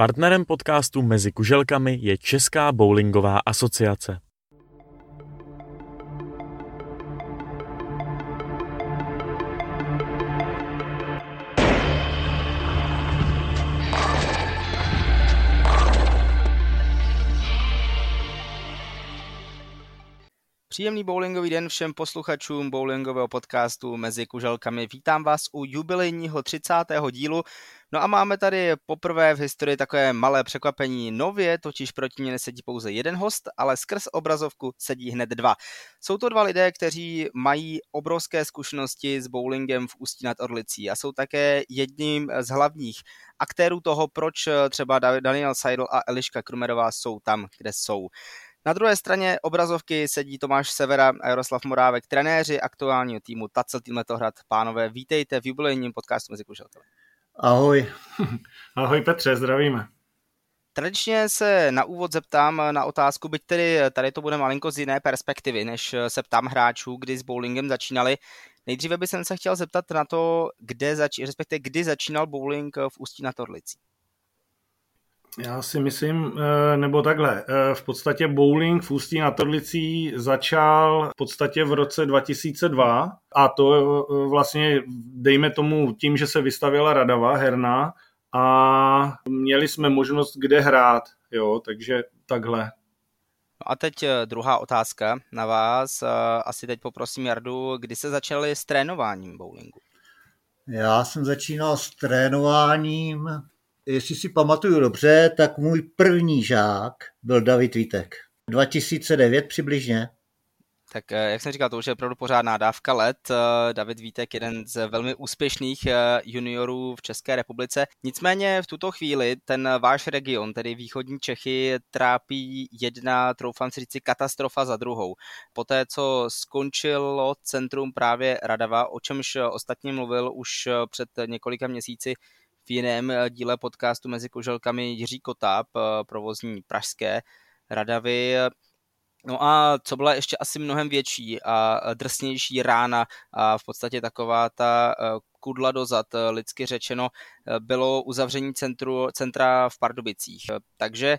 Partnerem podcastu Mezi kuželkami je Česká bowlingová asociace. Příjemný bowlingový den všem posluchačům bowlingového podcastu Mezi kuželkami. Vítám vás u jubilejního 30. dílu. No a máme tady poprvé v historii takové malé překvapení. Nově totiž proti mě nesedí pouze jeden host, ale skrz obrazovku sedí hned dva. Jsou to dva lidé, kteří mají obrovské zkušenosti s bowlingem v Ústí nad Orlicí a jsou také jedním z hlavních aktérů toho, proč třeba Daniel Seidel a Eliška Krumerová jsou tam, kde jsou. Na druhé straně obrazovky sedí Tomáš Severa a Jaroslav Morávek, trenéři aktuálního týmu Tacel Tým Letohrad. Pánové, vítejte v jubilejním podcastu mezi kuželkami. Ahoj. Ahoj Petře, zdravíme. Tradičně se na úvod zeptám na otázku, byť tedy tady to bude malinko z jiné perspektivy, než se ptám hráčů, kdy s bowlingem začínali. Nejdříve bych se chtěl zeptat na to, kde zač- respektive kdy začínal bowling v Ústí na Torlici. Já si myslím, eh, nebo takhle, eh, v podstatě bowling v Ústí na Torlicí začal v podstatě v roce 2002 a to eh, vlastně, dejme tomu, tím, že se vystavila Radava herna a měli jsme možnost kde hrát, jo, takže takhle. No a teď druhá otázka na vás. Asi teď poprosím Jardu, kdy se začali s trénováním bowlingu? Já jsem začínal s trénováním jestli si pamatuju dobře, tak můj první žák byl David Vítek. 2009 přibližně. Tak eh, jak jsem říkal, to už je opravdu pořádná dávka let. Eh, David Vítek, jeden z velmi úspěšných eh, juniorů v České republice. Nicméně v tuto chvíli ten váš region, tedy východní Čechy, trápí jedna, troufám si říci, katastrofa za druhou. Poté, co skončilo centrum právě Radava, o čemž ostatně mluvil už před několika měsíci jiném eh, díle podcastu Mezi koželkami Jiří Kotáp, eh, provozní pražské radavy. No a co byla ještě asi mnohem větší a drsnější rána a v podstatě taková ta eh, kudla dozad, lidsky řečeno, bylo uzavření centru, centra v Pardubicích. Takže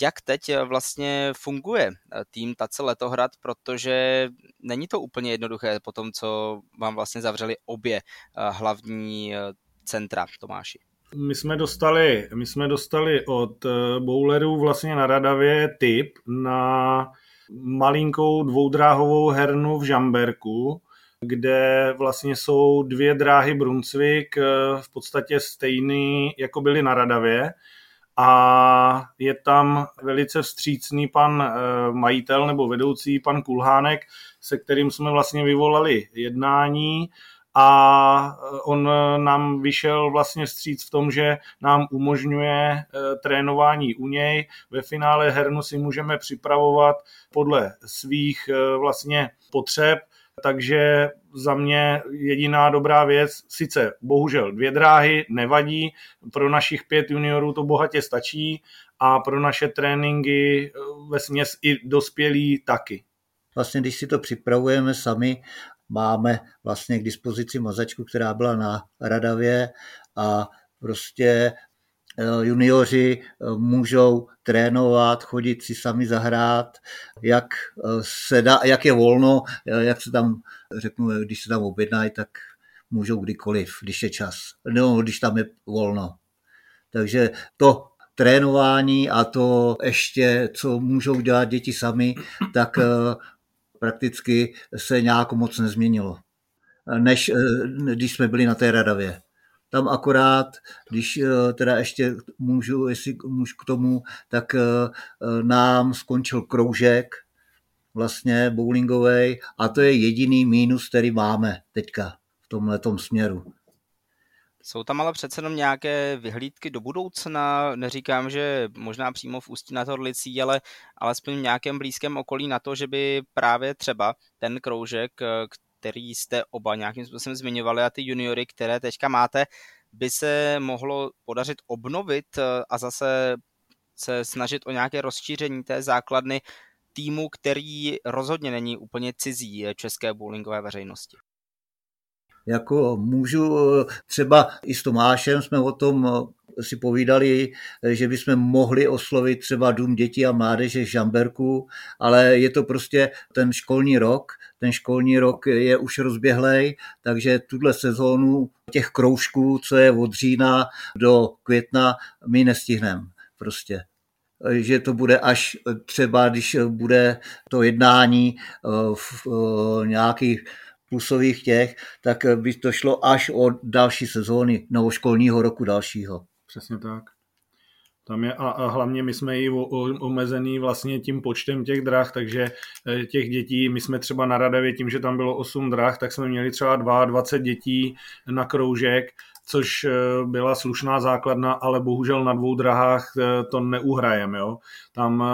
jak teď vlastně funguje tým Tace Letohrad, protože není to úplně jednoduché po tom, co vám vlastně zavřeli obě hlavní centra, Tomáši? My jsme dostali, my jsme dostali od eh, bowlerů vlastně na Radavě tip na malinkou dvoudráhovou hernu v Žamberku, kde vlastně jsou dvě dráhy Brunswick eh, v podstatě stejný, jako byly na Radavě a je tam velice vstřícný pan eh, majitel nebo vedoucí, pan Kulhánek, se kterým jsme vlastně vyvolali jednání a eh, on eh, nám vyšel vlastně stříc v tom, že nám umožňuje eh, trénování u něj. Ve finále hernu si můžeme připravovat podle svých vlastně potřeb, takže za mě jediná dobrá věc, sice bohužel dvě dráhy nevadí, pro našich pět juniorů to bohatě stačí a pro naše tréninky ve směs i dospělí taky. Vlastně, když si to připravujeme sami máme vlastně k dispozici mazačku, která byla na Radavě a prostě eh, junioři eh, můžou trénovat, chodit si sami zahrát, jak, eh, se dá, jak je volno, jak se tam, řeknu, když se tam objednají, tak můžou kdykoliv, když je čas, no, když tam je volno. Takže to trénování a to ještě, co můžou dělat děti sami, tak prakticky se nějak moc nezměnilo, než eh, když jsme byli na té radavě. Tam akorát, když eh, teda ještě můžu, jestli můžu k tomu, tak eh, nám skončil kroužek, vlastně bowlingový, a to je jediný mínus, který máme teďka v tomhle směru. Jsou tam ale přece jenom nějaké vyhlídky do budoucna, neříkám, že možná přímo v Ústí nad Orlicí, ale alespoň v nějakém blízkém okolí na to, že by právě třeba ten kroužek, který jste oba nějakým způsobem zmiňovali a ty juniory, které teďka máte, by se mohlo podařit obnovit a zase se snažit o nějaké rozšíření té základny týmu, který rozhodně není úplně cizí české bowlingové veřejnosti. Jako můžu, třeba i s Tomášem jsme o tom si povídali, že bychom mohli oslovit třeba Dům dětí a mládeže Žamberku, ale je to prostě ten školní rok, ten školní rok je už rozběhlej, takže tuhle sezónu těch kroužků, co je od října do května, my nestihneme prostě. Že to bude až třeba, když bude to jednání v nějakých plusových těch, tak by to šlo až od další sezóny nebo školního roku dalšího. Přesně tak. Tam je, a, a hlavně my jsme i omezený vlastně tím počtem těch drah, takže eh, těch dětí, my jsme třeba na Radavě tím, že tam bylo 8 drah, tak jsme měli třeba 22 dětí na kroužek, což eh, byla slušná základna, ale bohužel na dvou drahách eh, to neuhrajem. Jo? Tam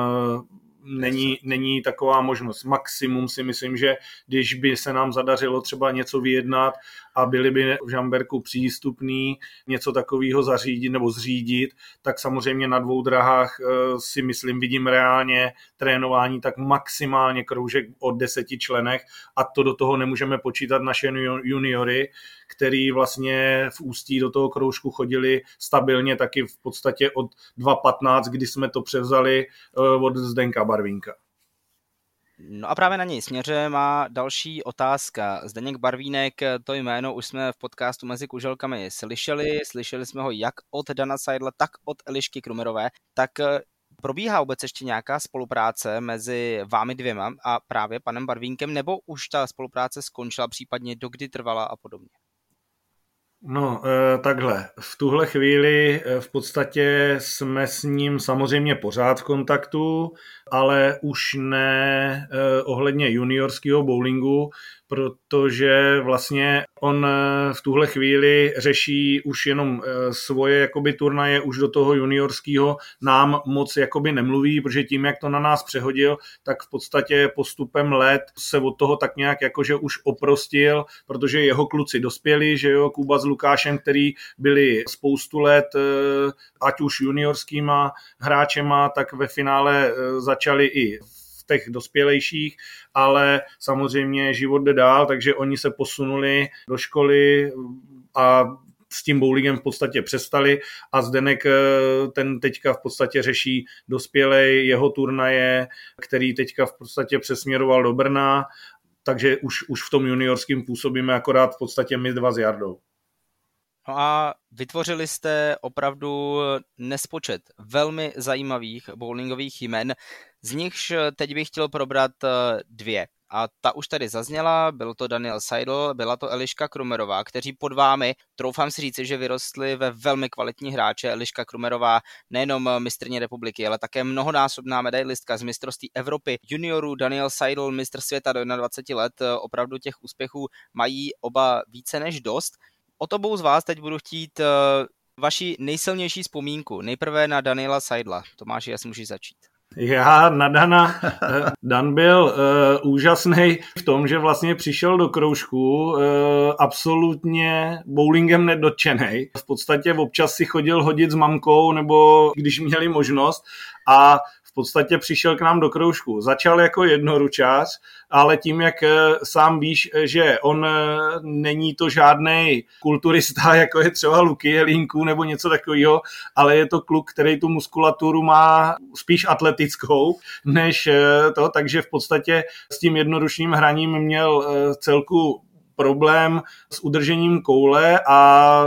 není, není taková možnost. Maximum si myslím, že když by se nám zadařilo třeba něco vyjednat a byli by v Žamberku přístupný něco takového zařídit nebo zřídit, tak samozřejmě na dvou drahách eh, si myslím, vidím reálně trénování tak maximálně kroužek od deseti členech a to do toho nemůžeme počítat naše juniory, který vlastně v Ústí do toho kroužku chodili stabilně taky v podstatě od 2.15, kdy jsme to převzali eh, od Zdenka Barvínka. No a právě na něj směře má další otázka. Zdeněk Barvínek, to jméno už jsme v podcastu Mezi kuželkami slyšeli. Slyšeli jsme ho jak od Dana Seidla, tak od Elišky Krumerové. Tak eh, probíhá vůbec ještě nějaká spolupráce mezi vámi dvěma a právě panem Barvínkem, nebo už ta spolupráce skončila, případně dokdy trvala a podobně? No, eh, takhle. V tuhle chvíli eh, v podstatě jsme s ním samozřejmě pořád v kontaktu, ale už ne eh, ohledně juniorského bowlingu, protože vlastně on eh, v tuhle chvíli řeší už jenom eh, svoje jakoby turnaje, už do toho juniorského. Nám moc jakoby nemluví, protože tím, jak to na nás přehodil, tak v podstatě postupem let se od toho tak nějak jakože už oprostil, protože jeho kluci dospěli, že jo, Kuba s Lukášem, který byli spoustu let, eh, ať už juniorskýma hráčema, tak ve finále začali i těch dospělejších, ale samozřejmě život jde dál, takže oni se posunuli do školy a s tím bowlingem v podstatě přestali a Zdenek eh, ten teďka v podstatě řeší dospělej jeho turnaje, který teďka v podstatě přesměroval do Brna, takže už, už v tom juniorském působíme akorát v podstatě my dva s Jardou. No a vytvořili jste opravdu nespočet velmi zajímavých bowlingových jmen, z nichž teď bych chtěl probrat eh, dvě. A ta už tady zazněla, byl to Daniel Seidel, byla to Eliška Krumerová, kteří pod vámi, troufám si říci, že vyrostli ve velmi kvalitní hráče. Eliška Krumerová nejenom mistrně republiky, ale také mnohonásobná medailistka z mistrovství Evropy juniorů. Daniel Seidel, mistr světa do 21 let, opravdu těch úspěchů mají oba více než dost. O tobou z vás teď budu chtít uh, vaši nejsilnější vzpomínku. Nejprve na Daniela Seidla. Tomáš, já můžeš začít. Já na Dana, eh, Dan byl uh, úžasný v tom, že vlastně přišel do kroužku uh, absolutně bowlingem nedotčený. V podstatě občas si chodil hodit s mamkou, nebo když měli možnost a v podstatě přišel k nám do kroužku. Začal jako jednoručář, ale tím, jak eh, sám víš, eh, že on eh, není to žádný kulturista, jako je třeba Luky Jelínku nebo něco takového, ale je to kluk, který tu muskulaturu má spíš atletickou než to, takže v podstatě s tím jednoručním hraním měl celku problém s udržením koule a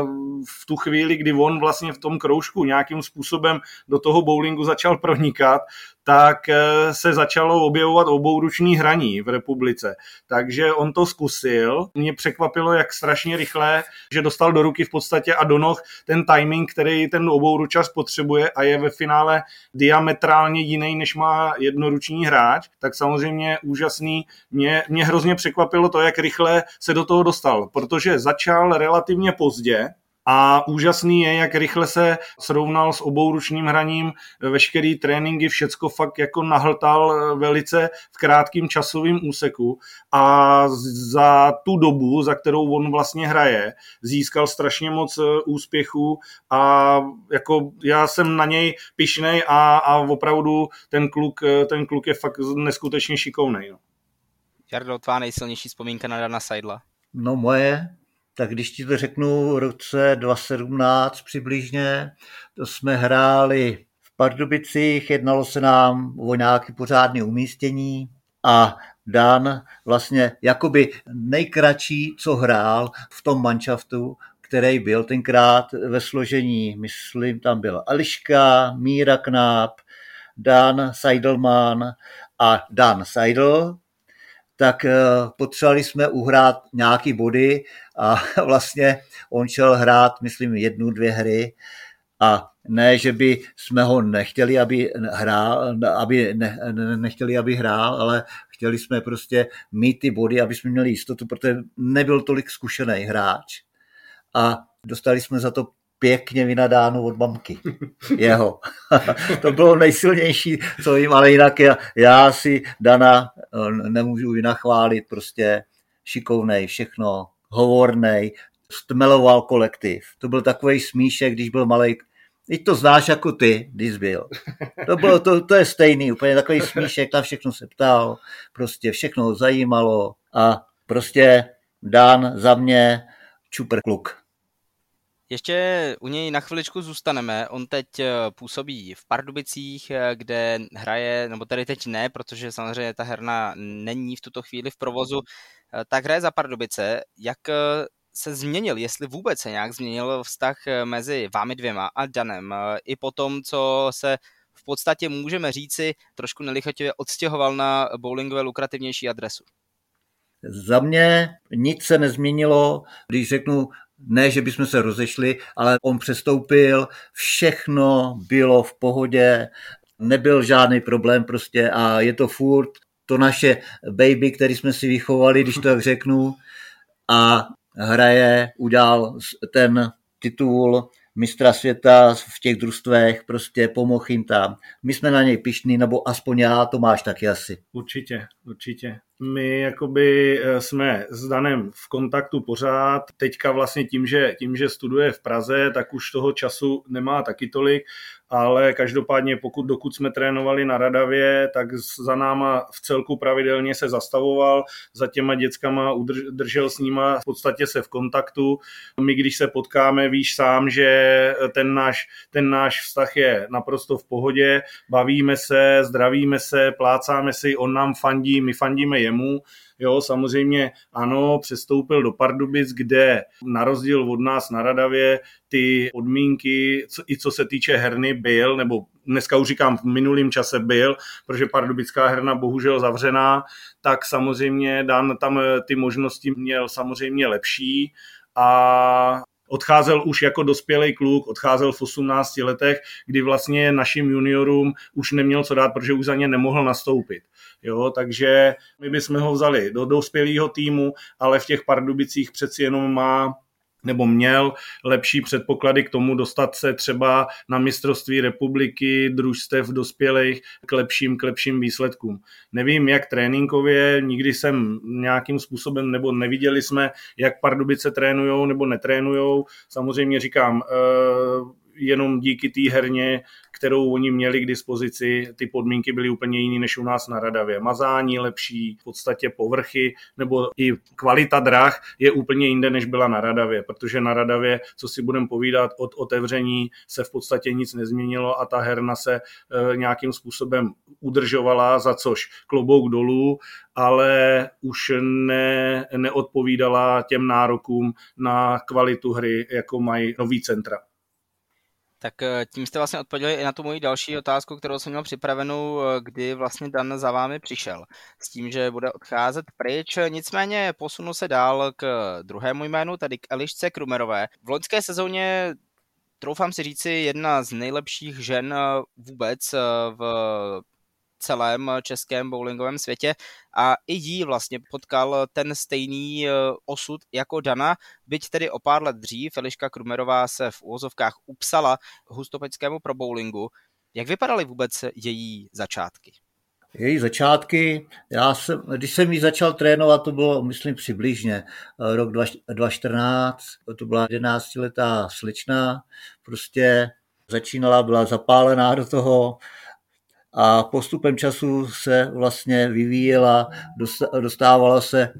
v tu chvíli, kdy on vlastně v tom kroužku nějakým způsobem do toho bowlingu začal pronikat, tak eh, se začalo objevovat obouruční hraní v republice. Takže on to zkusil. Mě překvapilo, jak strašně rychle, že dostal do ruky v podstatě a do noh ten timing, který ten obouručař potřebuje a je ve finále diametrálně jiný, než má jednoruční hráč. Tak samozřejmě úžasný. Mě, mě hrozně překvapilo to, jak rychle se do toho dostal, protože začal relativně pozdě, a úžasný je, jak rychle se srovnal s obouručním hraním, veškerý tréninky, všecko fakt jako nahltal velice v krátkém časovém úseku a za tu dobu, za kterou on vlastně hraje, získal strašně moc e, úspěchů a jako já jsem na něj pišnej a, a opravdu ten kluk, e, ten kluk je fakt neskutečně šikovný. No. Jardo, tvá nejsilnější vzpomínka na Dana Seidla? No moje tak když ti to řeknu v roce 2017 přibližně, to jsme hráli v Pardubicích, jednalo se nám o nějaké pořádné umístění a Dan vlastně jakoby nejkratší, co hrál v tom manšaftu, který byl tenkrát ve složení, myslím, tam byla Ališka, Míra Knáp, Dan Seidelman a Dan Seidel, tak eh, potřebovali jsme uhrát nějaký body a vlastně on šel hrát, myslím, jednu, dvě hry a ne, že by jsme ho nechtěli, aby hrál, aby ne, nechtěli, aby hrál, ale chtěli jsme prostě mít ty body, aby jsme měli jistotu, protože nebyl tolik zkušený hráč. A dostali jsme za to pěkně vynadáno od mamky. Jeho. to bylo nejsilnější, co jim, ale jinak já, já si Dana eh, nemůžu vynachválit, prostě šikovnej, všechno, hovornej, stmeloval kolektiv. To byl takový smíšek, když byl malý. Teď to znáš jako ty, když byl. To, bylo, to, to je stejný, úplně takový smíšek, na všechno se ptal, prostě všechno zajímalo a prostě Dan za mě čuper kluk. Ještě u něj na chviličku zůstaneme. On teď eh, působí v Pardubicích, eh, kde hraje, nebo tady teď ne, protože samozřejmě ta herna není v tuto chvíli v provozu, eh, tak hraje za Pardubice. Jak se změnil, jestli vůbec se nějak změnil vztah mezi vámi dvěma a Danem, i po tom, co se v podstatě můžeme říci trošku nelichotivě odstěhoval na bowlingové lukrativnější adresu. Za mě nic se nezměnilo, když řeknu ne, že bychom se rozešli, ale on přestoupil, všechno bylo v pohodě, nebyl žádný problém prostě a je to furt to naše baby, který jsme si vychovali, když to tak řeknu, a hraje, udělal ten titul mistra světa v těch družstvech, prostě pomohl jim tam. My jsme na něj pišní, nebo aspoň já, to máš taky asi. Určitě, určitě my jakoby eh, jsme s Danem v kontaktu pořád. Teďka vlastně tím, že, tím, že studuje v Praze, tak už toho času nemá taky tolik, ale každopádně pokud dokud jsme trénovali na Radavě, tak za náma v celku pravidelně se zastavoval, za těma dětskama držel s nima v podstatě se v kontaktu. My když se potkáme, víš sám, že ten náš, ten náš vztah je naprosto v pohodě, bavíme se, zdravíme se, plácáme si, on nám fandí, my fandíme jemu. Jo, samozřejmě ano, přestoupil do Pardubic, kde na rozdíl od nás na Radavě ty podmínky, co, i co se týče herny, byl, nebo dneska už říkám v minulém čase byl, protože pardubická herna bohužel zavřená, tak samozřejmě Dan tam ty možnosti měl samozřejmě lepší a odcházel už jako dospělý kluk, odcházel v 18 letech, kdy vlastně našim juniorům už neměl co dát, protože už za ně nemohl nastoupit. Jo, takže my bychom ho vzali do dospělého týmu, ale v těch Pardubicích přeci jenom má nebo měl lepší předpoklady k tomu dostat se třeba na mistrovství republiky, družstev dospělých k lepším, k lepším výsledkům. Nevím, jak tréninkově, nikdy jsem nějakým způsobem, nebo neviděli jsme, jak Pardubice trénujou nebo netrénujou. Samozřejmě říkám, eh, jenom díky té herně, kterou oni měli k dispozici, ty podmínky byly úplně jiné než u nás na Radavě. Mazání lepší, v podstatě povrchy, nebo i kvalita drah je úplně jinde, než byla na Radavě, protože na Radavě, co si budeme povídat, od otevření se v podstatě nic nezměnilo a ta herna se e, nějakým způsobem udržovala, za což klobouk dolů, ale už ne, neodpovídala těm nárokům na kvalitu hry, jako mají nový centra. Tak eh, tím jste vlastně odpověděli i na tu moji další otázku, kterou jsem měl připravenou, eh, kdy vlastně Dan za vámi přišel. S tím, že bude odcházet pryč. Nicméně posunu se dál k druhému jménu, tedy k Elišce Krumerové. V loňské sezóně troufám si říci, jedna z nejlepších žen eh, vůbec v celém českém bowlingovém světě a i jí vlastně potkal ten stejný eh, osud jako Dana, byť tedy o pár let dřív. Eliška Krumerová se v úvozovkách upsala hustopeckému pro bowlingu. Jak vypadaly vůbec její začátky? Její začátky, já jsem, když jsem ji začal trénovat, to bylo, myslím, přibližně eh, rok 2014, to byla 11-letá slečna, prostě začínala, byla zapálená do toho, a postupem času se vlastně vyvíjela, dostávala se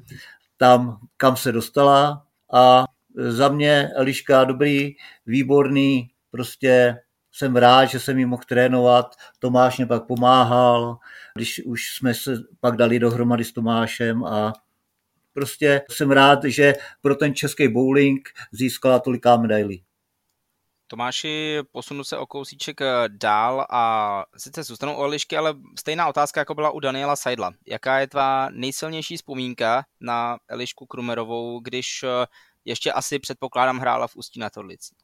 tam, kam se dostala a za mě Eliška dobrý, výborný, prostě jsem rád, že jsem jí mohl trénovat. Tomáš mě pak pomáhal, když už jsme se pak dali dohromady s Tomášem a prostě jsem rád, že pro ten český bowling získala toliká medailí. Tomáši, posunu se o kousíček eh, dál a sice zůstanou o Elišky, ale stejná otázka, jako byla u Daniela Seidla. Jaká je tvá nejsilnější vzpomínka na Elišku Krumerovou, když eh, ještě asi předpokládám hrála v Ústí na Torlici?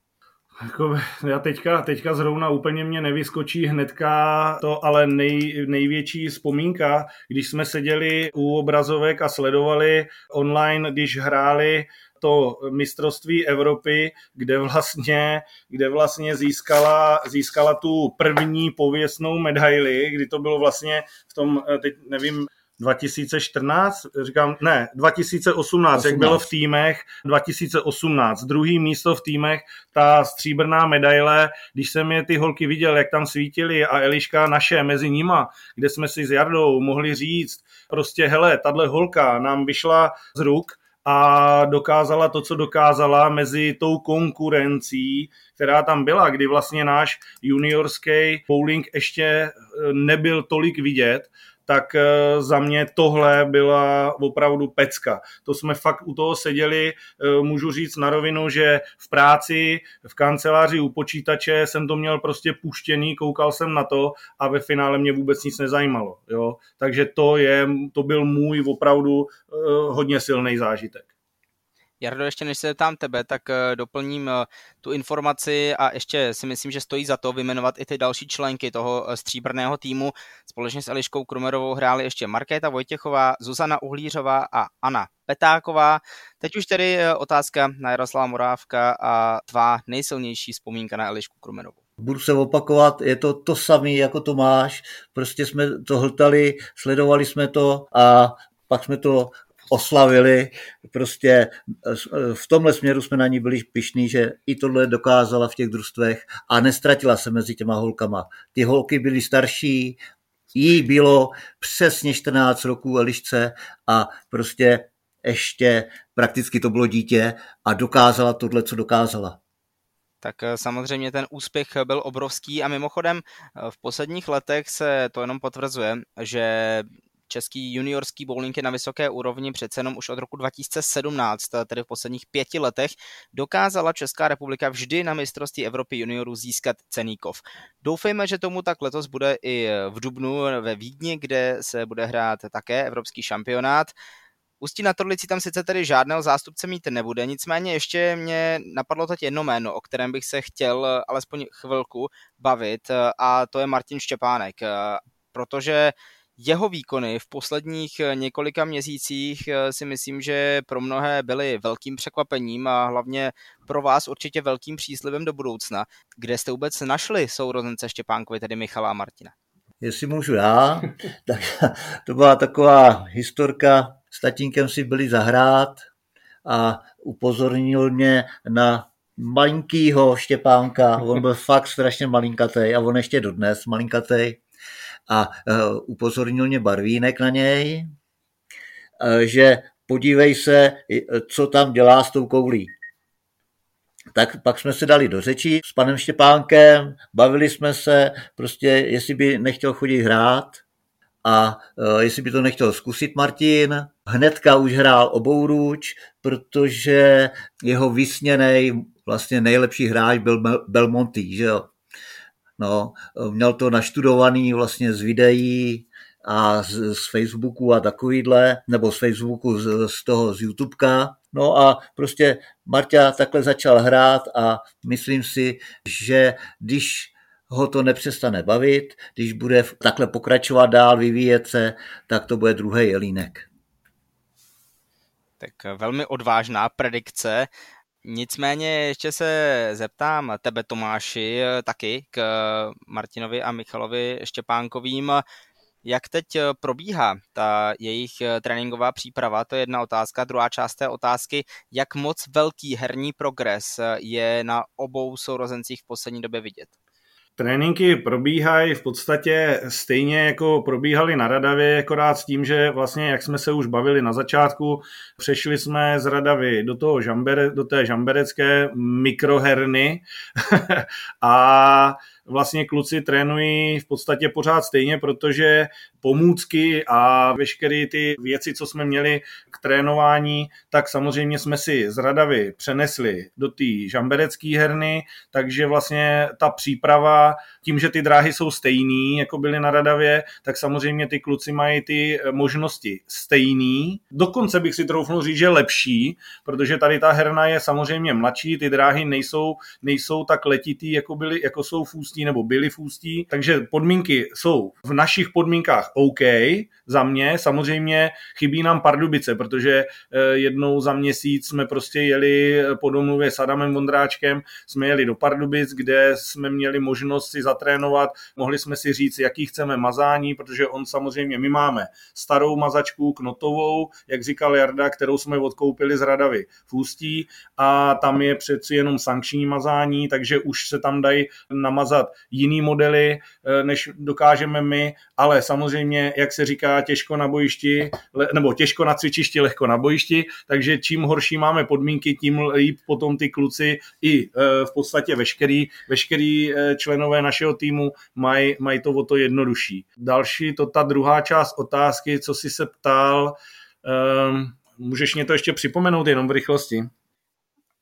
Jako, já teďka, teďka zrovna úplně mě nevyskočí hnedka to, ale nej, největší vzpomínka, když jsme seděli u obrazovek a sledovali online, když hráli to mistrovství Evropy, kde vlastně, kde vlastně získala, získala tu první pověstnou medaili, kdy to bylo vlastně v tom, teď nevím, 2014, říkám, ne, 2018, 18. jak bylo v týmech, 2018, druhý místo v týmech, ta stříbrná medaile, když jsem je ty holky viděl, jak tam svítily a Eliška naše mezi nima, kde jsme si s Jardou mohli říct, prostě hele, tahle holka nám vyšla z ruk, a dokázala to, co dokázala mezi tou konkurencí, která tam byla, kdy vlastně náš juniorský bowling ještě nebyl tolik vidět tak eh, za mě tohle byla opravdu pecka. To jsme fakt u toho seděli, eh, můžu říct na rovinu, že v práci, v kanceláři u počítače jsem to měl prostě puštěný, koukal jsem na to a ve finále mě vůbec nic nezajímalo. Jo? Takže to, je, to byl můj opravdu eh, hodně silný zážitek. Jardo, ještě než se zeptám tebe, tak eh, doplním eh, tu informaci a ještě si myslím, že stojí za to vyjmenovat i ty další členky toho eh, stříbrného týmu. Společně s Eliškou Krumerovou hráli ještě Markéta Vojtěchová, Zuzana Uhlířová a Anna Petáková. Teď už tedy otázka na Jaroslava Morávka a tvá nejsilnější vzpomínka na Elišku Krumerovou. Budu se opakovat, je to to samé, jako to máš. Prostě jsme to hltali, sledovali jsme to a pak jsme to oslavili. Prostě v tomhle směru jsme na ní byli pišní, že i tohle dokázala v těch družstvech a nestratila se mezi těma holkama. Ty holky byly starší, jí bylo přesně 14 roků Elišce a prostě ještě prakticky to bylo dítě a dokázala tohle, co dokázala. Tak eh, samozřejmě ten úspěch byl obrovský a mimochodem eh, v posledních letech se to jenom potvrzuje, že český juniorský bowling je na vysoké úrovni přece jenom už od roku 2017, tedy v posledních pěti letech, dokázala Česká republika vždy na mistrovství Evropy juniorů získat cený kov. Doufejme, že tomu tak letos bude i v Dubnu ve Vídni, kde se bude hrát také evropský šampionát. Ústí na Torlici tam sice tedy žádného zástupce mít nebude, nicméně ještě mě napadlo teď jedno jméno, o kterém bych se chtěl alespoň chvilku bavit a to je Martin Štěpánek, protože jeho výkony v posledních eh, několika měsících eh, si myslím, že pro mnohé byly velkým překvapením a hlavně pro vás určitě velkým příslivem do budoucna. Kde jste vůbec našli sourozence Štěpánkovi, tedy Michala a Martina? Jestli můžu já, tak to byla taková historka. S tatínkem si byli zahrát a upozornil mě na malinkýho Štěpánka, on byl fakt strašně malinkatý a on ještě dodnes malinkatý a e, upozornil mě Barvínek na něj, e, že podívej se, co tam dělá s tou koulí. Tak pak jsme se dali do řeči s panem Štěpánkem, bavili jsme se, prostě jestli by nechtěl chodit hrát a jestli by to nechtěl zkusit Martin. Hnedka už hrál obouruč, protože jeho vysněný vlastně nejlepší hráč byl Belmonty, že jo. No, měl to naštudovaný vlastně z videí a z, z Facebooku a takovýhle, nebo z Facebooku, z, z toho z YouTubeka. No a prostě Marta takhle začal hrát a myslím si, že když ho to nepřestane bavit, když bude takhle pokračovat dál, vyvíjet se, tak to bude druhý jelínek. Tak velmi odvážná predikce. Nicméně ještě se zeptám tebe, Tomáši, taky k Martinovi a Michalovi Štěpánkovým. Jak teď probíhá ta jejich tréninková příprava? To je jedna otázka. Druhá část té otázky, jak moc velký herní progres je na obou sourozencích v poslední době vidět? Tréninky probíhají v podstatě stejně jako probíhaly na Radavě, akorát s tím, že vlastně, jak jsme se už bavili na začátku, přešli jsme z Radavy do, toho žambere, do té žamberecké mikroherny. A vlastně kluci trénují v podstatě pořád stejně, protože pomůcky a veškeré ty věci, co jsme měli k trénování, tak samozřejmě jsme si z Radavy přenesli do té žamberecké herny, takže vlastně ta příprava, tím, že ty dráhy jsou stejný, jako byly na Radavě, tak samozřejmě ty kluci mají ty možnosti stejný. Dokonce bych si troufnul říct, že lepší, protože tady ta herna je samozřejmě mladší, ty dráhy nejsou, nejsou tak letitý, jako, byly, jako jsou v Ústí nebo byly v Ústí, takže podmínky jsou v našich podmínkách OK za mě. Samozřejmě chybí nám Pardubice, protože eh, jednou za měsíc jsme prostě jeli po domluvě s Adamem Vondráčkem, jsme jeli do Pardubic, kde jsme měli možnost si zatrénovat, mohli jsme si říct, jaký chceme mazání, protože on samozřejmě, my máme starou mazačku knotovou, jak říkal Jarda, kterou jsme odkoupili z Radavy v Ústí a tam je přeci jenom sankční mazání, takže už se tam dají namazat jiný modely, eh, než dokážeme my, ale samozřejmě, jak se říká, těžko na bojišti, nebo těžko na cvičišti, lehko na bojišti, takže čím horší máme podmínky, tím líp potom ty kluci i eh, v podstatě veškerý, veškerý eh, členové našeho týmu mají maj to o to jednodušší. Další, to ta druhá část otázky, co jsi se ptal, um, můžeš mě to ještě připomenout jenom v rychlosti?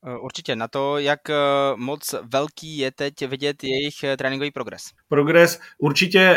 Eh, určitě na to, jak eh, moc velký je teď vidět jejich eh, tréninkový progres. Progres. Určitě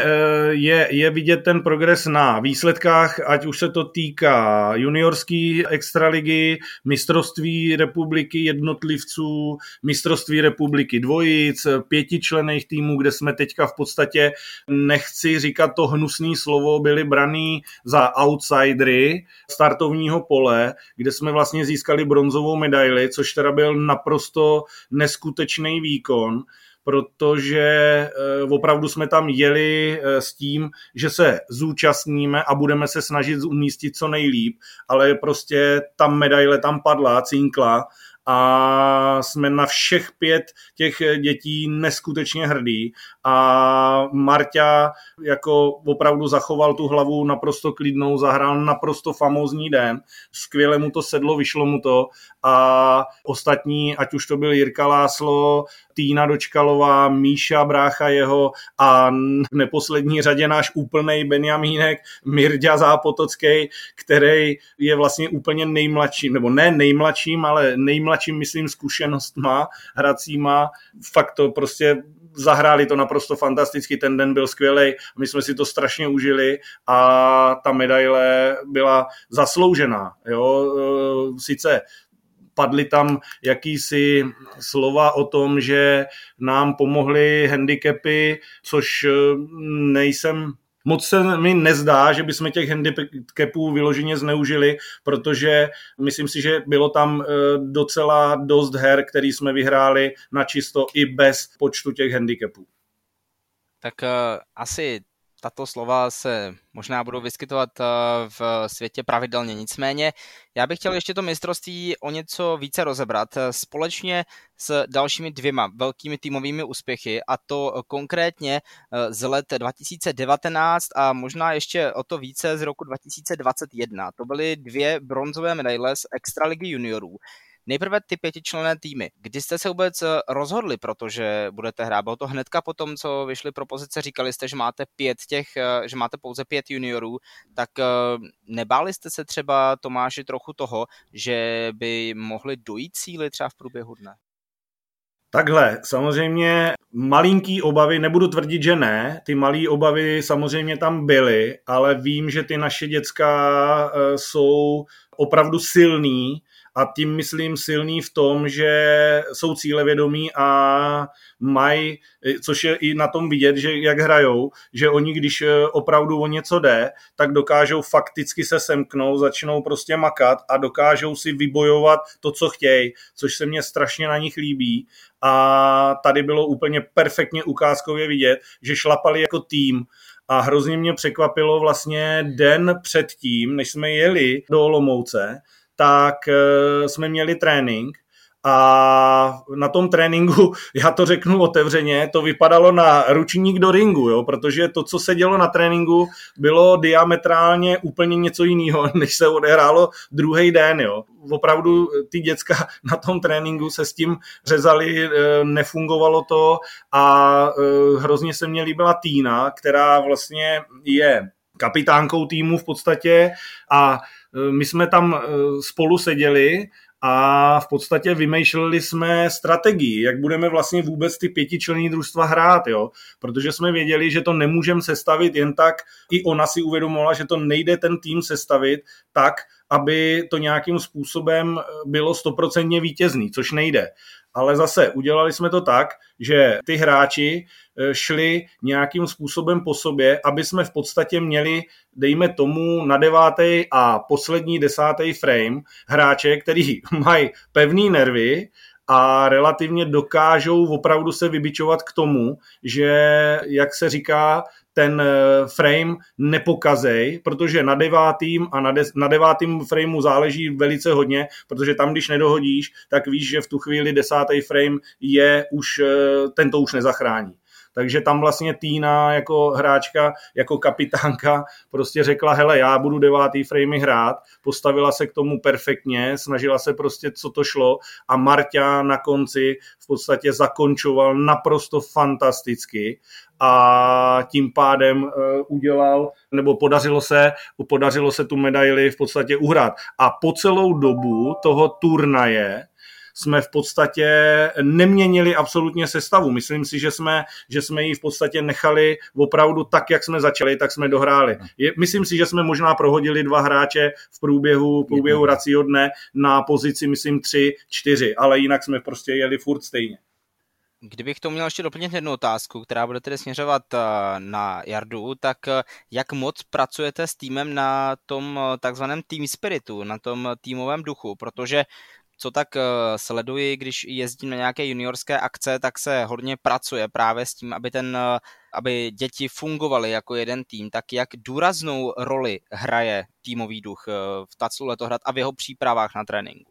je, je vidět ten progres na výsledkách, ať už se to týká juniorský extraligy, mistrovství republiky jednotlivců, mistrovství republiky dvojic, pětičlených týmů, kde jsme teďka v podstatě, nechci říkat to hnusný slovo, byli braný za outsidery startovního pole, kde jsme vlastně získali bronzovou medaili, což teda byl naprosto neskutečný výkon, protože eh, opravdu jsme tam jeli eh, s tím, že se zúčastníme a budeme se snažit umístit co nejlíp, ale prostě ta medaile tam padla, cinkla a jsme na všech pět těch dětí neskutečně hrdí a Marťa jako opravdu zachoval tu hlavu naprosto klidnou, zahrál naprosto famózní den, skvěle mu to sedlo, vyšlo mu to a ostatní, ať už to byl Jirka Láslo, Týna Dočkalová, Míša Brácha jeho a v neposlední řadě náš úplný Benjamínek Mirďa Zápotocký, který je vlastně úplně nejmladším, nebo ne nejmladším, ale nejmladším, myslím, zkušenostma hracíma. Fakt to prostě zahráli to naprosto fantasticky, ten den byl skvělý, my jsme si to strašně užili a ta medaile byla zasloužená. Jo? Sice padly tam jakýsi slova o tom, že nám pomohly handicapy, což eh, nejsem Moc se mi nezdá, že bychom těch handicapů vyloženě zneužili, protože myslím si, že bylo tam eh, docela dost her, který jsme vyhráli na čisto i bez počtu těch handicapů. Tak uh, asi tato slova se možná budou vyskytovat eh, v světě pravidelně. Nicméně já bych chtěl ještě to mistrovství o něco více rozebrat eh, společně s dalšími dvěma velkými týmovými úspěchy a to konkrétně eh, z let 2019 a možná ještě o to více z roku 2021. To byly dvě bronzové medaile z Extraligy juniorů. Nejprve ty pětičlenné týmy. Kdy jste se vůbec eh, rozhodli, protože budete hrát? Bylo to hnedka po tom, co vyšly propozice, říkali jste, že máte pět těch, eh, že máte pouze pět juniorů, tak eh, nebáli jste se třeba Tomáši trochu toho, že by mohli dojít cíly třeba v průběhu dne? Takhle, samozřejmě malinký obavy, nebudu tvrdit, že ne, ty malé obavy samozřejmě tam byly, ale vím, že ty naše děcka jsou opravdu silný a tím myslím silný v tom, že jsou cílevědomí a mají, což je i na tom vidět, že jak hrajou, že oni, když eh, opravdu o něco jde, tak dokážou fakticky se semknout, začnou prostě makat a dokážou si vybojovat to, co chtějí, což se mně strašně na nich líbí. A tady bylo úplně perfektně ukázkově vidět, že šlapali jako tým. A hrozně mě překvapilo vlastně den předtím, než jsme jeli do Olomouce, tak eh, jsme měli trénink a na tom tréninku, já to řeknu otevřeně, to vypadalo na ručník do ringu, jo, protože to, co se dělo na tréninku, bylo diametrálně úplně něco jiného, než se odehrálo druhý den. Jo. Opravdu ty děcka na tom tréninku se s tím řezali, eh, nefungovalo to a eh, hrozně se mě líbila Týna, která vlastně je kapitánkou týmu v podstatě a eh, my jsme tam spolu seděli a v podstatě vymýšleli jsme strategii, jak budeme vlastně vůbec ty pětičlenní družstva hrát, jo? protože jsme věděli, že to nemůžeme sestavit jen tak, i ona si uvědomovala, že to nejde ten tým sestavit tak, aby to nějakým způsobem bylo stoprocentně vítězný, což nejde ale zase udělali jsme to tak, že ty hráči eh, šli nějakým způsobem po sobě, aby jsme v podstatě měli, dejme tomu, na devátý a poslední desátý frame hráče, který mají pevný nervy, a relativně dokážou opravdu se vybičovat k tomu, že, jak se říká, ten eh, frame nepokazej, protože na devátým a na, de, na devátým frameu záleží velice hodně, protože tam, když nedohodíš, tak víš, že v tu chvíli desátý frame je už, eh, ten to už nezachrání. Takže tam vlastně Týna jako hráčka, jako kapitánka prostě řekla, hele, já budu devátý framey hrát, postavila se k tomu perfektně, snažila se prostě, co to šlo a Marta na konci v podstatě zakončoval naprosto fantasticky a tím pádem uh, udělal, nebo podařilo se, podařilo se tu medaili v podstatě uhrát. A po celou dobu toho turnaje jsme v podstatě neměnili absolutně sestavu. Myslím si, že jsme, že jsme ji v podstatě nechali opravdu tak, jak jsme začali, tak jsme dohráli. Je, myslím si, že jsme možná prohodili dva hráče v průběhu, v průběhu racího dne na pozici, myslím, tři, čtyři, ale jinak jsme prostě jeli furt stejně. Kdybych to měl ještě doplnit jednu otázku, která bude tedy směřovat eh, na Jardu, tak eh, jak moc pracujete s týmem na tom eh, takzvaném team spiritu, na tom týmovém duchu, protože co tak sleduji, když jezdím na nějaké juniorské akce, tak se hodně pracuje právě s tím, aby ten aby děti fungovaly jako jeden tým, tak jak důraznou roli hraje týmový duch v TACu Letohrad a v jeho přípravách na tréninku?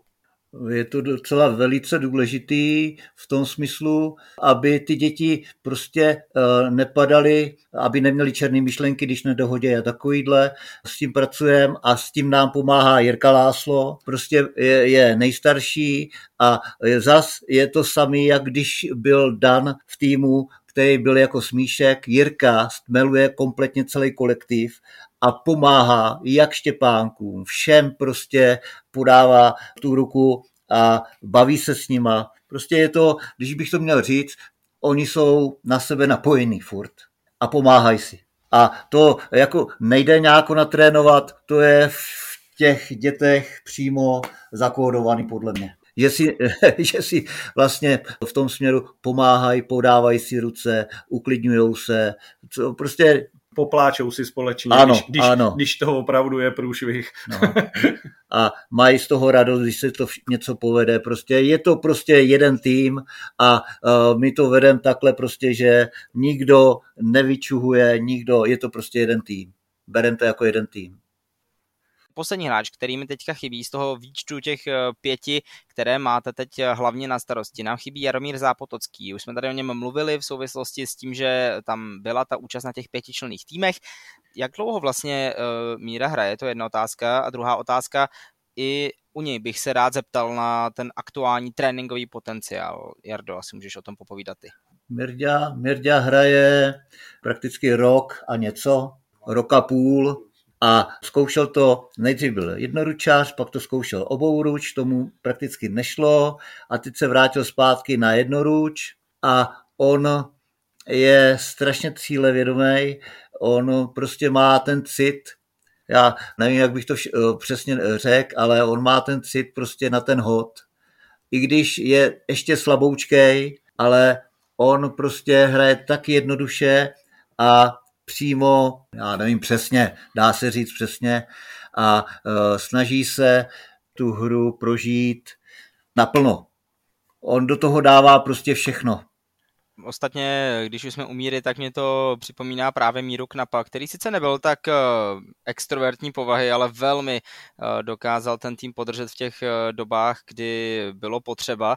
Je to docela velice důležitý v tom smyslu, aby ty děti prostě eh, nepadaly, aby neměly černé myšlenky, když nedohodě a takovýhle. S tím pracujeme a s tím nám pomáhá Jirka Láslo, prostě je, je nejstarší a zas je to samý, jak když byl Dan v týmu, který byl jako smíšek. Jirka stmeluje kompletně celý kolektiv a pomáhá jak Štěpánkům, všem prostě podává tu ruku a baví se s nima. Prostě je to, když bych to měl říct, oni jsou na sebe napojení furt a pomáhají si. A to jako nejde nějak natrénovat, to je v těch dětech přímo zakódovaný podle mě. Že si, že si vlastně v tom směru pomáhají, podávají si ruce, uklidňují se, co prostě popláčou si společně, ano, když, když, ano. když toho opravdu je průšvih. No. A mají z toho radost, když se to něco povede. Prostě je to prostě jeden tým a uh, my to vedeme takhle prostě, že nikdo nevyčuhuje, nikdo, je to prostě jeden tým. Bereme to jako jeden tým poslední hráč, který mi teďka chybí z toho výčtu těch eh, pěti, které máte teď eh, hlavně na starosti. Nám chybí Jaromír Zápotocký. Už jsme tady o něm mluvili v souvislosti s tím, že tam byla ta účast na těch pětičlenných týmech. Jak dlouho vlastně uh, Míra hraje, to je jedna otázka. A druhá otázka, i u něj bych se rád zeptal na ten aktuální tréninkový potenciál. Jardo, asi můžeš o tom popovídat ty. Mirďa, Mirďa hraje prakticky rok a něco, rok a půl a zkoušel to, nejdřív byl jednoručář, pak to zkoušel obouruč, tomu prakticky nešlo. A teď se vrátil zpátky na jednoruč. A on je strašně cílevědomý, on prostě má ten cit, já nevím, jak bych to vš- přesně řekl, ale on má ten cit prostě na ten hod. I když je ještě slaboučkej, ale on prostě hraje tak jednoduše a přímo, já nevím přesně, dá se říct přesně, a uh, snaží se tu hru prožít naplno. On do toho dává prostě všechno. Ostatně, když už jsme u Míry, tak mě to připomíná právě Míru Knapa, který sice nebyl tak eh, extrovertní povahy, ale velmi eh, dokázal ten tým podržet v těch dobách, kdy bylo potřeba.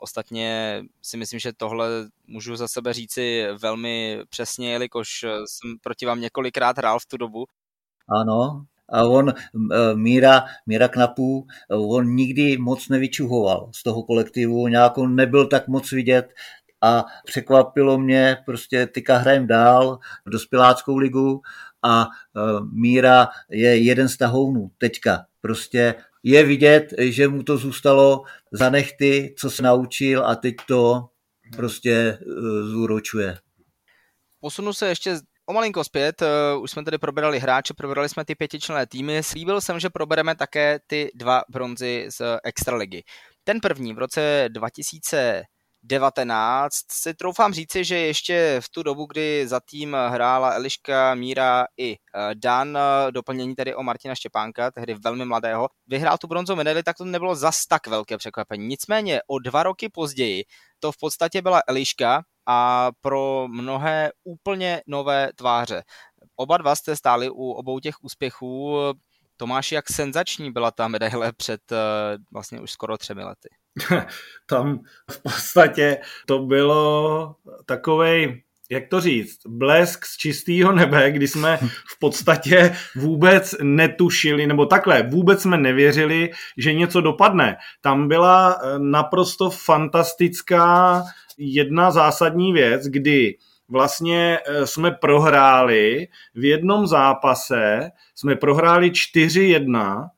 Ostatně si myslím, že tohle můžu za sebe říci velmi přesně, jelikož jsem proti vám několikrát hrál v tu dobu. Ano, a on, Míra, Míra Knapů, on nikdy moc nevyčuhoval z toho kolektivu, nějak on nebyl tak moc vidět, a překvapilo mě, prostě tyka hrajem dál dospěláckou ligu a Míra je jeden z tahounů teďka. Prostě je vidět, že mu to zůstalo za nechty, co se naučil a teď to prostě e, zúročuje. Posunu se ještě O malinko zpět, uh, už jsme tady probrali hráče, probrali jsme ty pětičlenné týmy. Slíbil jsem, že probereme také ty dva bronzy z Extraligy. Ten první v roce 2000 19 si troufám říci, že ještě v tu dobu, kdy za tým hrála Eliška, Míra i eh, Dan, eh, doplnění tedy o Martina Štěpánka, tehdy velmi mladého, vyhrál tu bronzovou medaili, tak to nebylo zas tak velké překvapení. Nicméně o dva roky později to v podstatě byla Eliška a pro mnohé úplně nové tváře. Oba dva jste stáli u obou těch úspěchů. Tomáš, jak senzační byla ta medaile před eh, vlastně už skoro třemi lety? tam v podstatě to bylo takovej, jak to říct, blesk z čistého nebe, kdy jsme v podstatě vůbec netušili, nebo takhle, vůbec jsme nevěřili, že něco dopadne. Tam byla eh, naprosto fantastická jedna zásadní věc, kdy vlastně eh, jsme prohráli v jednom zápase, jsme prohráli 4-1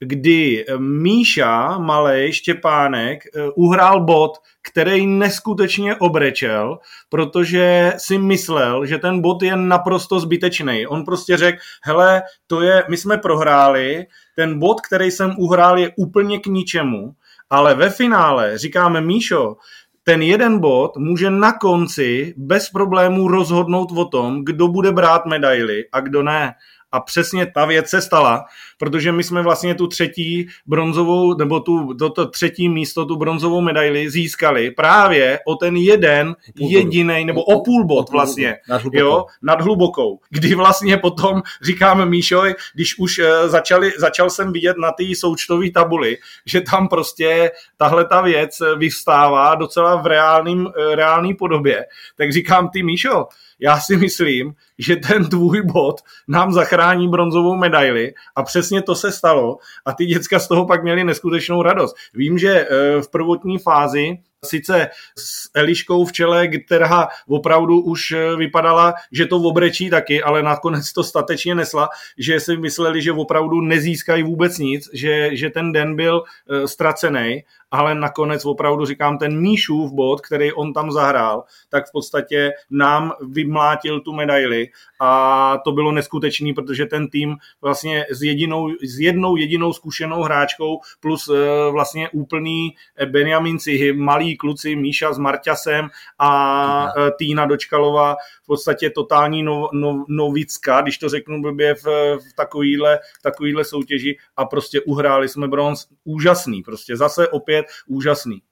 kdy eh, Míša, malý Štěpánek, eh, uhrál bod, který neskutečně obrečel, protože si myslel, že ten bod je naprosto zbytečný. On prostě řekl, hele, to je, my jsme prohráli, ten bod, který jsem uhrál, je úplně k ničemu, ale ve finále říkáme, Míšo, ten jeden bod může na konci bez problémů rozhodnout o tom, kdo bude brát medaily a kdo ne. A přesně ta věc se stala, protože my jsme vlastně tu třetí bronzovou, nebo tu, to, to třetí místo, tu bronzovou medaili získali právě o ten jeden jediný, nebo o půl bod vlastně, nad hlubokou. jo, nad hlubokou. Kdy vlastně potom říkáme Míšoj, když už uh, začali, začal jsem vidět na té součtové tabuli, že tam prostě tahle ta věc vyvstává docela v reálným, uh, reálný podobě, tak říkám ty Míšo, já si myslím, že ten tvůj bod nám zachrání bronzovou medaili a přesně to se stalo a ty děcka z toho pak měli neskutečnou radost. Vím, že eh, v prvotní fázi sice s Eliškou v čele, která opravdu už eh, vypadala, že to obrečí taky, ale nakonec to statečně nesla, že si mysleli, že opravdu nezískají vůbec nic, že, že ten den byl uh, ztracený ale nakonec opravdu říkám, ten Míšův bod, který on tam zahrál, tak v podstatě nám vymlátil tu medaili a to bylo neskutečný, protože ten tým vlastně s, jedinou, s jednou jedinou zkušenou hráčkou plus e, vlastně úplný Benjamin Cihy, malý kluci Míša s Marťasem a e, Týna Dočkalova, v podstatě totální no, no, novická, když to řeknu blbě v, v takovýhle, v takovýhle soutěži a prostě uhráli jsme bronz úžasný, prostě zase opět úžasný.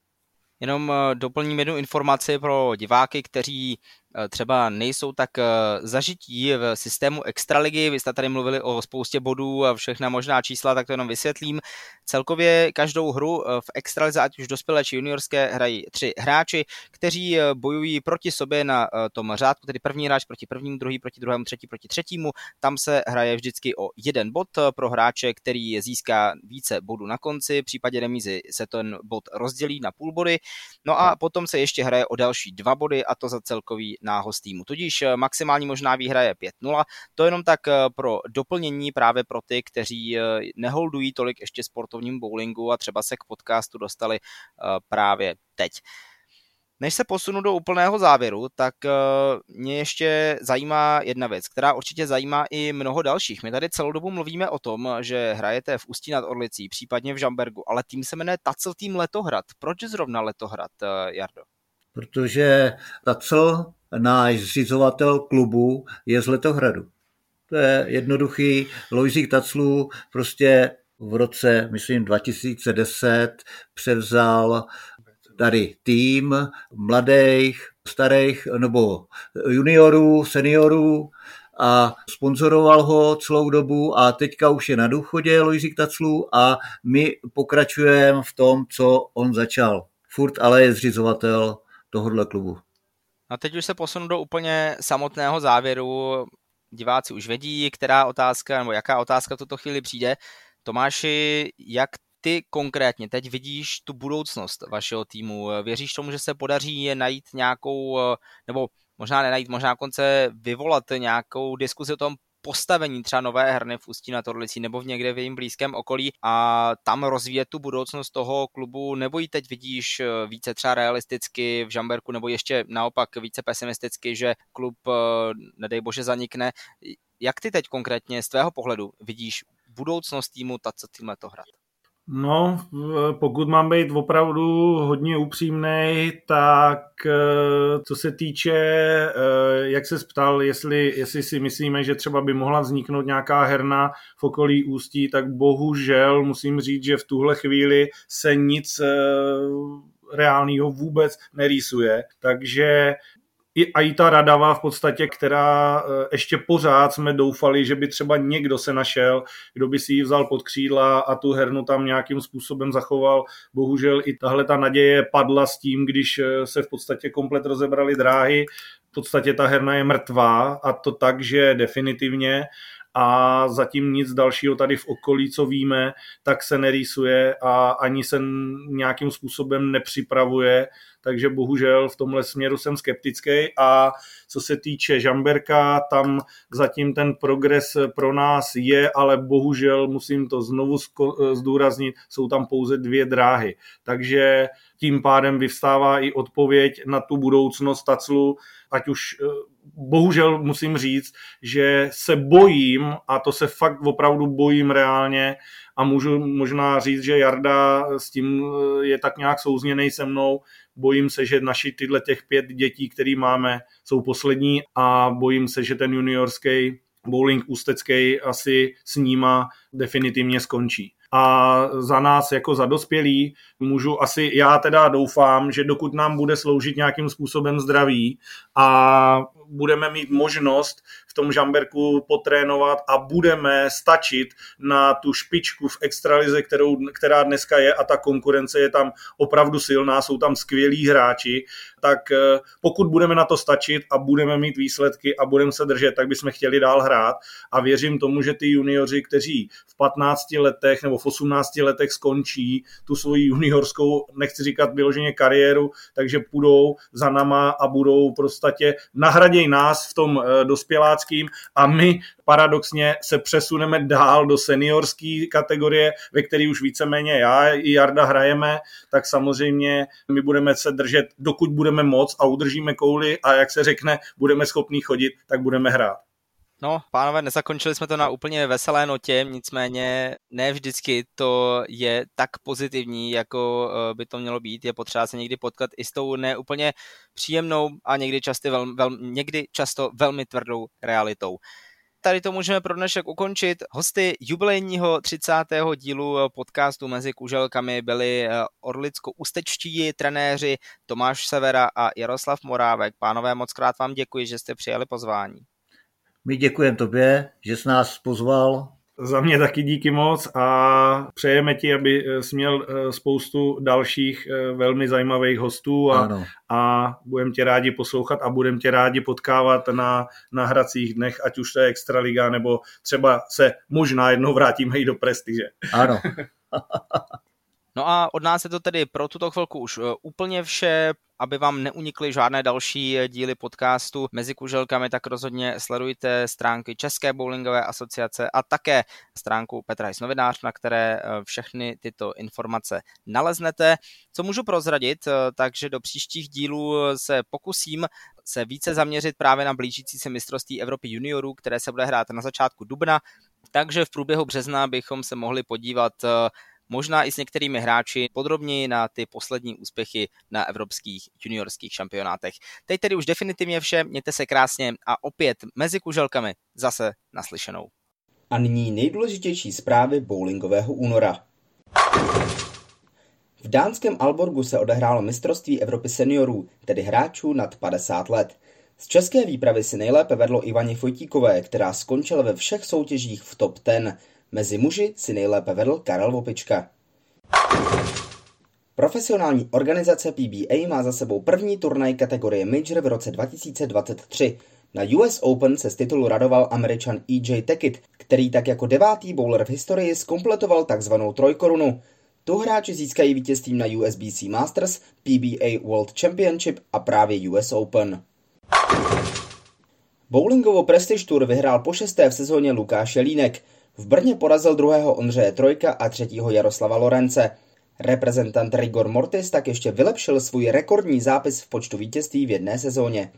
Jenom eh, doplním jednu informaci pro diváky, kteří Eh, třeba nejsou tak eh, zažití v systému Extraligy. Vy jste tady mluvili o spoustě bodů a všechna možná čísla, tak to jenom vysvětlím. Celkově každou hru eh, v Extralize, ať už dospělé či juniorské, hrají tři hráči, kteří bojují proti sobě na tom řádku, tedy první hráč proti prvnímu, druhý proti druhému, třetí proti třetímu. Tam se hraje vždycky o jeden bod pro hráče, který získá více bodů na konci. V případě remízy se ten bod rozdělí na půl body. No a potom se ještě hraje o další dva body a to za celkový nához týmu. Tudíž eh, maximální možná výhra je 5-0. To jenom tak eh, pro doplnění právě pro ty, kteří eh, neholdují tolik ještě sportovním bowlingu a třeba se k podcastu dostali právě teď. Než se posunu do úplného závěru, tak mě ještě zajímá jedna věc, která určitě zajímá i mnoho dalších. My tady celou dobu mluvíme o tom, že hrajete v Ústí nad Orlicí, případně v Žambergu, ale tým se jmenuje Tacel tým Letohrad. Proč zrovna Letohrad, Jardo? Protože Tacel náš zřizovatel klubu je z Letohradu. To je jednoduchý. Lojzík Taclu prostě v roce, myslím, 2010 převzal tady tým mladých, starých nebo juniorů, seniorů a sponzoroval ho celou dobu a teďka už je na důchodě Lojzík Taclu a my pokračujeme v tom, co on začal. Furt ale je zřizovatel tohohle klubu. A teď už se posunu do úplně samotného závěru. Diváci už vědí, která otázka nebo jaká otázka v tuto chvíli přijde. Tomáši, jak ty konkrétně teď vidíš tu budoucnost vašeho týmu? Věříš tomu, že se podaří najít nějakou, nebo možná nenajít, možná konce vyvolat nějakou diskuzi o tom postavení třeba nové herny v Ústí na Torlicí nebo v někde v jejím blízkém okolí a tam rozvíjet tu budoucnost toho klubu, nebo ji teď vidíš eh, více třeba realisticky v Žamberku, nebo ještě naopak více pesimisticky, že klub, eh, nedej bože, zanikne. Jak ty teď konkrétně z tvého pohledu vidíš budoucnost týmu Taco Team Letohrad? No, pokud mám být opravdu hodně upřímný, tak eh, co se týče, eh, jak se ptal, jestli, jestli si myslíme, že třeba by mohla vzniknout nějaká herna v okolí Ústí, tak bohužel musím říct, že v tuhle chvíli se nic eh, reálného vůbec nerýsuje. Takže i, a i ta radava v podstatě, která eh, ještě pořád jsme doufali, že by třeba někdo se našel, kdo by si ji vzal pod křídla a tu hernu tam nějakým způsobem zachoval. Bohužel i tahle ta naděje padla s tím, když eh, se v podstatě komplet rozebrali dráhy. V podstatě ta herna je mrtvá a to tak, že definitivně a zatím nic dalšího tady v okolí, co víme, tak se nerýsuje a ani se nějakým způsobem nepřipravuje. Takže bohužel v tomhle směru jsem skeptický. A co se týče Žamberka, tam zatím ten progres pro nás je, ale bohužel musím to znovu zdůraznit, jsou tam pouze dvě dráhy. Takže tím pádem vyvstává i odpověď na tu budoucnost Taclu, ať už eh, bohužel musím říct, že se bojím, a to se fakt opravdu bojím reálně, a můžu možná říct, že Jarda s tím eh, je tak nějak souzněný se mnou, bojím se, že naši tyhle těch pět dětí, který máme, jsou poslední a bojím se, že ten juniorský bowling ústecký asi s níma definitivně skončí. A za nás jako za dospělí můžu asi, já teda doufám, že dokud nám bude sloužit nějakým způsobem zdraví a budeme mít možnost tom Žamberku potrénovat a budeme stačit na tu špičku v extralize, kterou, která dneska je a ta konkurence je tam opravdu silná, jsou tam skvělí hráči, tak eh, pokud budeme na to stačit a budeme mít výsledky a budeme se držet, tak bychom chtěli dál hrát. A věřím tomu, že ty junioři, kteří v 15 letech nebo v 18 letech skončí tu svoji juniorskou, nechci říkat vyloženě kariéru, takže půjdou za nama a budou prostě nahraděj nás v tom eh, dospěláckým a my paradoxně se přesuneme dál do seniorské kategorie, ve které už víceméně já i Jarda hrajeme, tak samozřejmě my budeme se držet, dokud budeme moc a udržíme kouli a jak se řekne, budeme schopní chodit, tak budeme hrát. No, pánové, nezakončili jsme to na úplně veselé notě, nicméně ne vždycky to je tak pozitivní, jako eh, by to mělo být. Je potřeba se někdy potkat i s tou neúplně příjemnou a někdy, často, vel, vel, někdy často velmi tvrdou realitou tady to můžeme pro dnešek ukončit. Hosty jubilejního 30. dílu podcastu Mezi kuželkami byli eh, orlicko-ústečtí trenéři Tomáš Severa a Jaroslav Morávek. Pánové, moc krát vám děkuji, že jste přijali pozvání. My děkujeme tobě, že jsi nás pozval. Za mě taky díky moc a přejeme ti, aby eh, jsi měl eh, spoustu dalších eh, velmi zajímavých hostů a, a budeme tě rádi poslouchat a budeme tě rádi potkávat na, na hracích dnech, ať už to je Extraliga, nebo třeba se možná jednou vrátíme i do prestiže. Ano. No a od nás je to tedy pro tuto chvilku už úplně vše aby vám neunikly žádné další díly podcastu mezi kuželkami, tak rozhodně sledujte stránky České bowlingové asociace a také stránku Petra His novinář, na které eh, všechny tyto informace naleznete. Co můžu prozradit, eh, takže do příštích dílů se pokusím se více zaměřit právě na blížící se mistrovství Evropy juniorů, které se bude hrát na začátku dubna, takže v průběhu března bychom se mohli podívat eh, možná i s některými hráči podrobněji na ty poslední úspěchy na evropských juniorských šampionátech. Teď tedy už definitivně vše, mějte se krásně a opět mezi kuželkami zase naslyšenou. A nyní nejdůležitější zprávy bowlingového února. V dánském Alborgu se odehrálo mistrovství Evropy seniorů, tedy hráčů nad 50 let. Z české výpravy si nejlépe vedlo Ivaně Fojtíkové, která skončila ve všech soutěžích v top 10. Mezi muži si nejlépe vedl Karel Vopička. Profesionální organizace PBA má za sebou první turnaj kategorie Major v roce 2023. Na US Open se z titulu radoval američan EJ Tekit, který tak jako devátý bowler v historii skompletoval takzvanou trojkorunu. Tu hráči získají vítězstvím na USBC Masters, PBA World Championship a právě US Open. Bowlingovou Prestige Tour vyhrál po šesté v sezóně Lukáš Jelínek. V Brně porazil druhého Ondřeje Trojka a třetího Jaroslava Lorence. Reprezentant Rigor Mortis tak ještě vylepšil svůj rekordní zápis v počtu vítězství v jedné sezóně.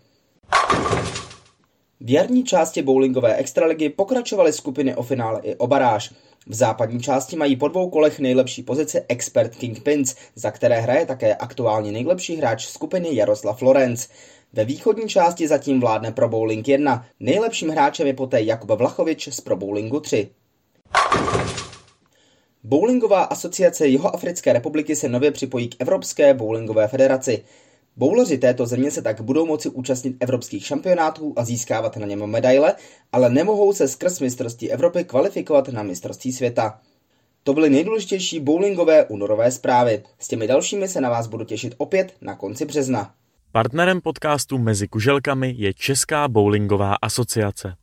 V jarní části bowlingové extraligy pokračovaly skupiny o finále i o baráž. V západní části mají po dvou kolech nejlepší pozici Expert King Pins, za které hraje také aktuálně nejlepší hráč skupiny Jaroslav Lorenz. Ve východní části zatím vládne Pro Bowling 1. Nejlepším hráčem je poté Jakub Vlachovič z Pro Bowlingu 3. Bowlingová asociace Jihoafrické republiky se nově připojí k Evropské bowlingové federaci. Bowleři této země se tak budou moci účastnit evropských šampionátů a získávat na něm medaile, ale nemohou se skrz mistrovství Evropy kvalifikovat na mistrovství světa. To byly nejdůležitější bowlingové únorové zprávy. S těmi dalšími se na vás budu těšit opět na konci března. Partnerem podcastu Mezi kuželkami je Česká bowlingová asociace.